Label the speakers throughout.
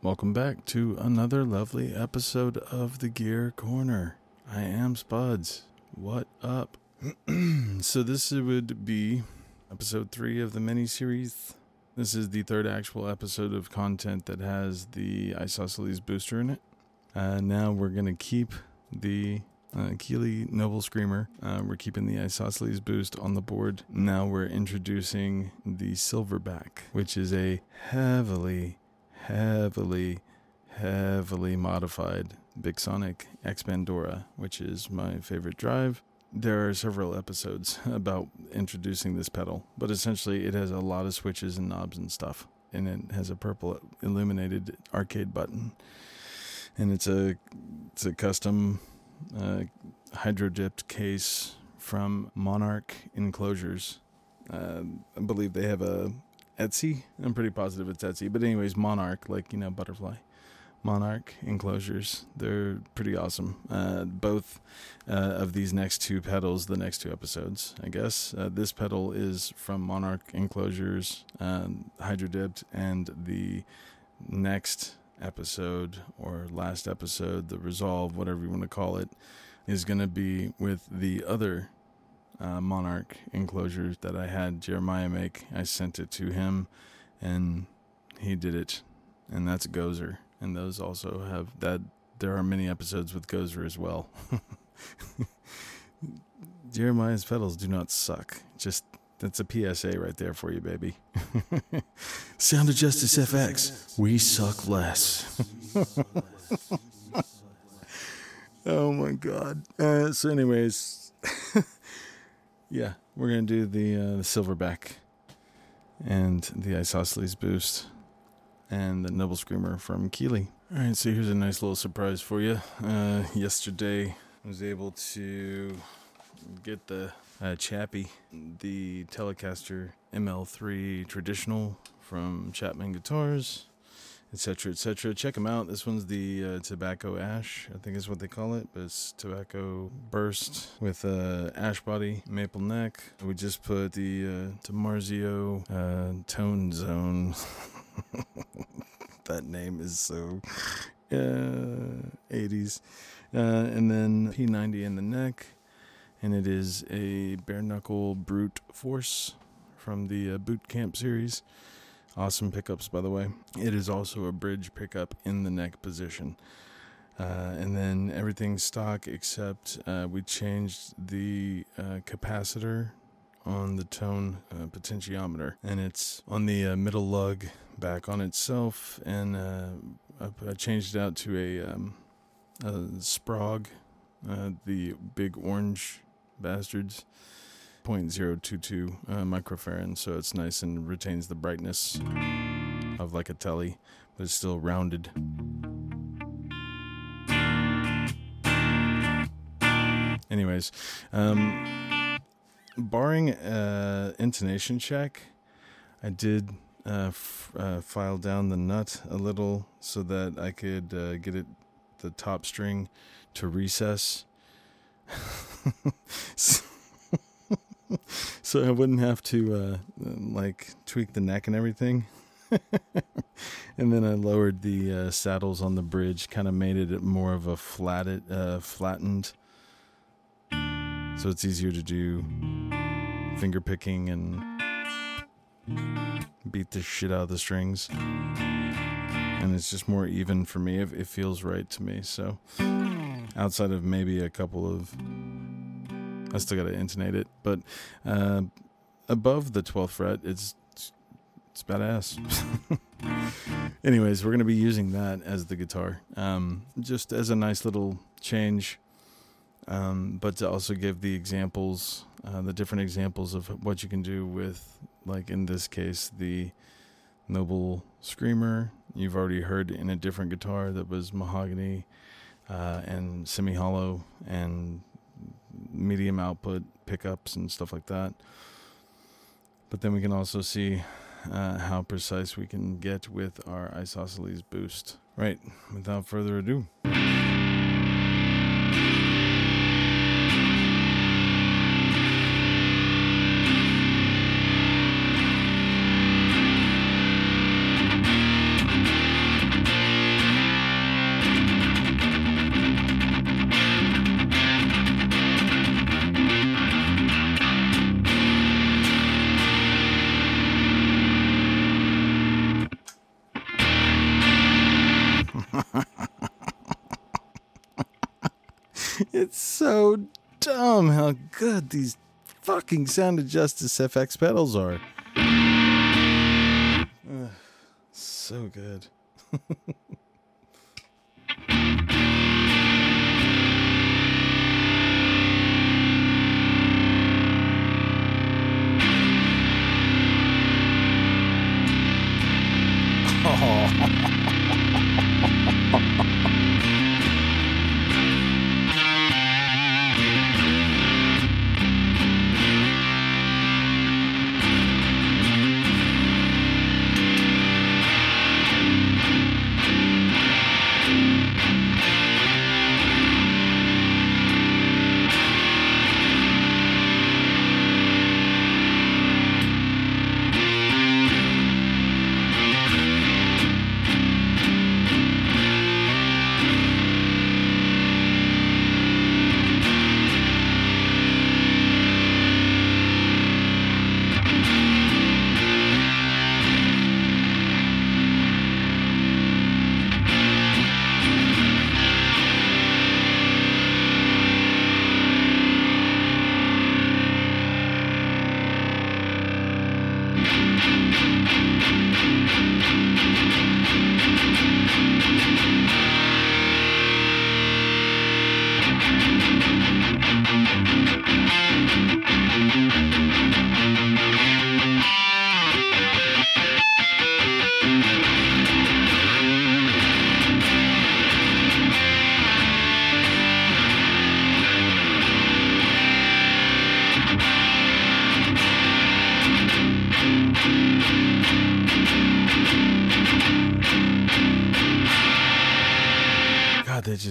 Speaker 1: Welcome back to another lovely episode of the Gear Corner. I am Spuds. What up? so, this would be episode three of the mini series. This is the third actual episode of content that has the Isosceles booster in it. Uh, now we're going to keep the uh, Keeley Noble Screamer. Uh, we're keeping the Isosceles boost on the board. Now we're introducing the Silverback, which is a heavily, heavily, heavily modified Big Sonic X Pandora, which is my favorite drive. There are several episodes about introducing this pedal, but essentially it has a lot of switches and knobs and stuff. And it has a purple illuminated arcade button. And it's a it's a custom uh, hydro dipped case from Monarch Enclosures. Uh, I believe they have a Etsy. I'm pretty positive it's Etsy. But anyways, Monarch, like you know, butterfly. Monarch enclosures. They're pretty awesome. Uh, both uh, of these next two pedals, the next two episodes, I guess. Uh, this pedal is from Monarch enclosures, um, hydro dipped, and the next episode or last episode, the resolve, whatever you want to call it, is going to be with the other uh, Monarch enclosure that I had Jeremiah make. I sent it to him, and he did it, and that's Gozer. And those also have that. There are many episodes with Gozer as well. Jeremiah's pedals do not suck. Just that's a PSA right there for you, baby. Sound of Justice FX. We suck less. oh my god. Uh, so, anyways, yeah, we're gonna do the uh, the silverback and the isosceles boost and the noble screamer from Keeley. All right, so here's a nice little surprise for you. Uh, yesterday, I was able to get the uh, Chappie, the Telecaster ML3 traditional from Chapman Guitars, etc., etc. Check them out. This one's the uh, Tobacco Ash, I think is what they call it, but it's Tobacco Burst with uh, ash body, maple neck. We just put the uh, DiMarzio uh, Tone Zone. that name is so uh, 80s. Uh, and then P90 in the neck and it is a bare knuckle brute force from the uh, boot camp series. Awesome pickups, by the way. It is also a bridge pickup in the neck position. Uh, and then everything stock except uh, we changed the uh, capacitor on the tone uh, potentiometer, and it's on the uh, middle lug back on itself. And I, I, changed it out to a, um, a Sprague, the big orange bastards. 0.022 uh, microfarad, so it's nice and retains the brightness of like a telly, but it's still rounded. Anyways, um, barring uh, intonation check, I did uh, f- uh, file down the nut a little so that I could uh, get it the top string to recess so, I wouldn't have to uh, like tweak the neck and everything. and then I lowered the uh, saddles on the bridge, kind of made it more of a flatted, uh, flattened, so it's easier to do finger picking and beat the shit out of the strings. And it's just more even for me. It, it feels right to me. So outside of maybe a couple of I still got to intonate it, but uh, above the 12th fret, it's it's badass. Anyways, we're going to be using that as the guitar, um, just as a nice little change, um, but to also give the examples, uh, the different examples of what you can do with, like in this case, the Noble Screamer. You've already heard in a different guitar that was mahogany uh, and semi hollow and medium output pickups and stuff like that. But then we can also see uh, how precise we can get with our isosceles boost. Right, without further ado. it's so dumb how good these fucking Sound of Justice FX pedals are. So good. God, oh. ♪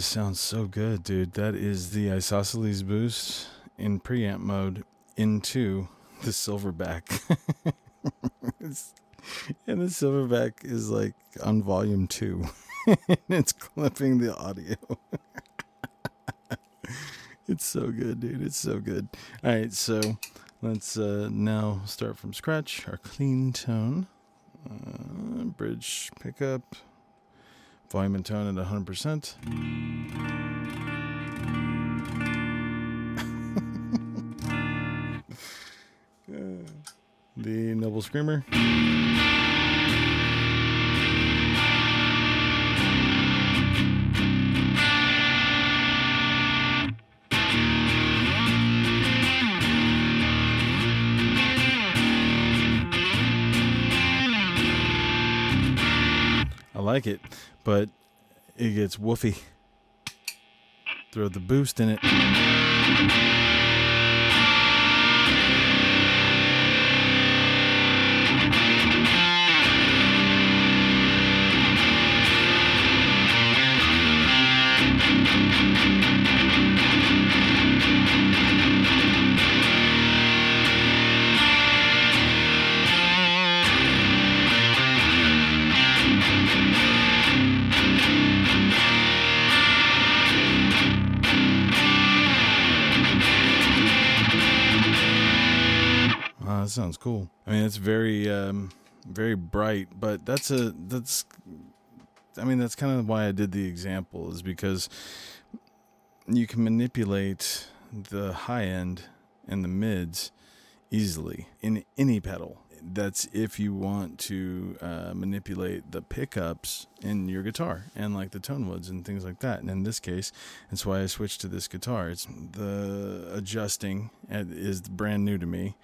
Speaker 1: sounds so good, dude. That is the Isosceles boost in preamp mode into the silverback. and the silverback is like on volume two. it's clipping the audio. it's so good, dude. It's so good. All right, so let's uh, now start from scratch. Our clean tone, uh, bridge pickup, volume and tone at 100%. The Noble Screamer. I like it, but it gets woofy. Throw the boost in it. Sounds cool. I mean, it's very, um, very bright, but that's a that's. I mean, that's kind of why I did the example is because you can manipulate the high end and the mids easily in any pedal. That's if you want to uh, manipulate the pickups in your guitar and like the tone woods and things like that. And in this case, that's why I switched to this guitar. It's the adjusting is brand new to me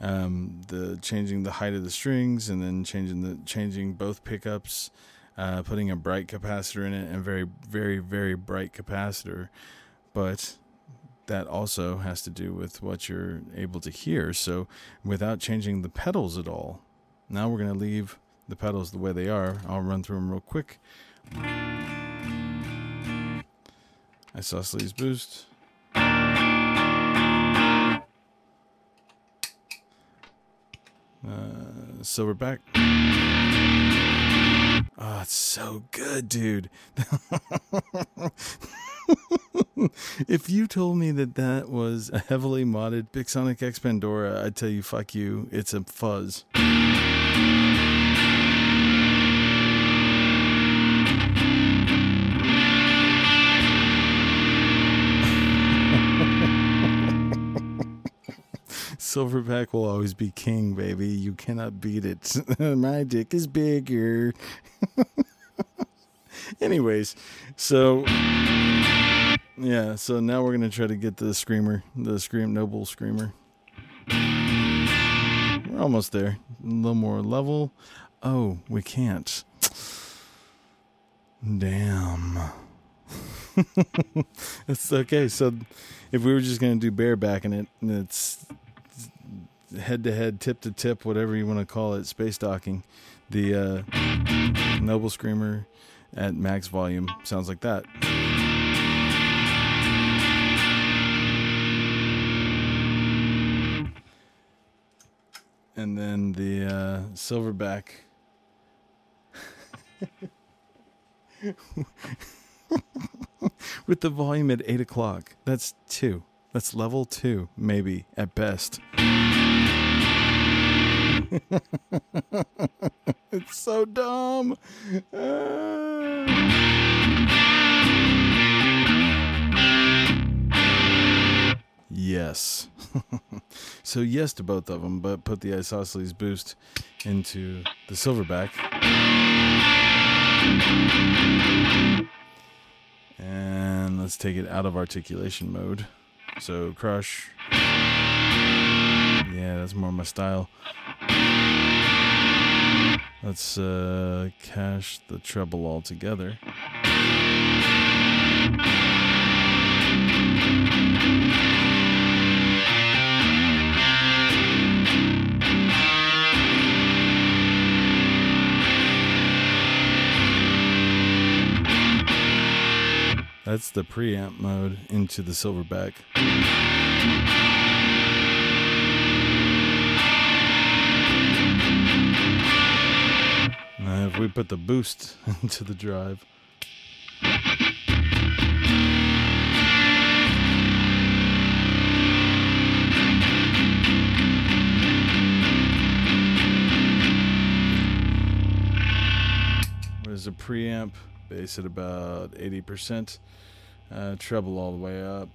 Speaker 1: um, the changing the height of the strings and then changing the changing both pickups, uh, putting a bright capacitor in it and very very very bright capacitor, but that also has to do with what you're able to hear. So without changing the pedals at all, now we're gonna leave the pedals the way they are. I'll run through them real quick. Isosceles boost. Uh, back. Oh, it's so good, dude. if you told me that that was a heavily modded Bixonic Expandora, I'd tell you, fuck you. It's a fuzz. Silverback will always be king, baby. You cannot beat it. My dick is bigger. Anyways, so yeah, so now we're gonna try to get the screamer, the scream noble screamer. We're almost there. A little more level. Oh, we can't. Damn. it's okay. So if we were just gonna do barebacking it, it's head to head, tip to tip, whatever you want to call it, space docking. The uh, Noble Screamer at max volume sounds like that. And then the uh, Silverback. With the volume at 8 o'clock. That's two. That's level two, maybe, at best. it's so dumb. Yes. so yes to both of them, but put the isosceles boost into the silverback. And let's take it out of articulation mode. So crush. Yeah, that's more my style. Let's uh, cache the treble altogether. That's the preamp mode into the silverback. We put the boost into the drive. There's a preamp bass at about 80%, uh, treble all the way up.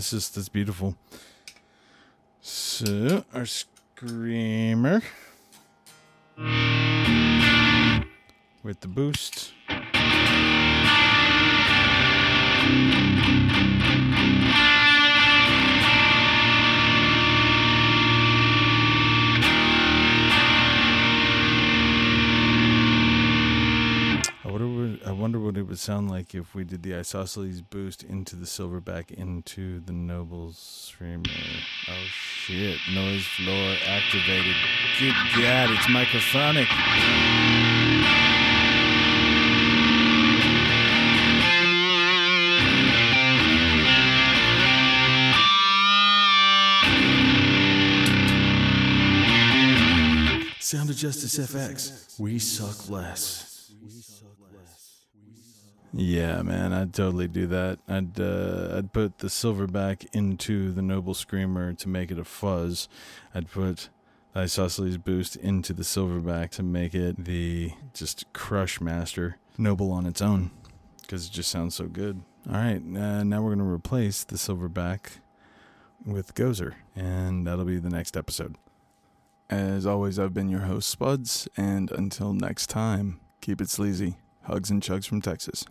Speaker 1: This is that's beautiful. So our screamer with the boost. Wonder what it would sound like if we did the isosceles boost into the silverback into the noble screamer. Oh shit! Noise floor activated. Good God! It's microphonic. Sound of Justice FX. We suck less. Yeah, man, I'd totally do that. I'd uh, I'd put the silverback into the noble screamer to make it a fuzz. I'd put isosceles boost into the silverback to make it the just crush master noble on its own because it just sounds so good. All right, uh, now we're gonna replace the silverback with Gozer, and that'll be the next episode. As always, I've been your host, Spuds, and until next time, keep it sleazy. Hugs and chugs from Texas.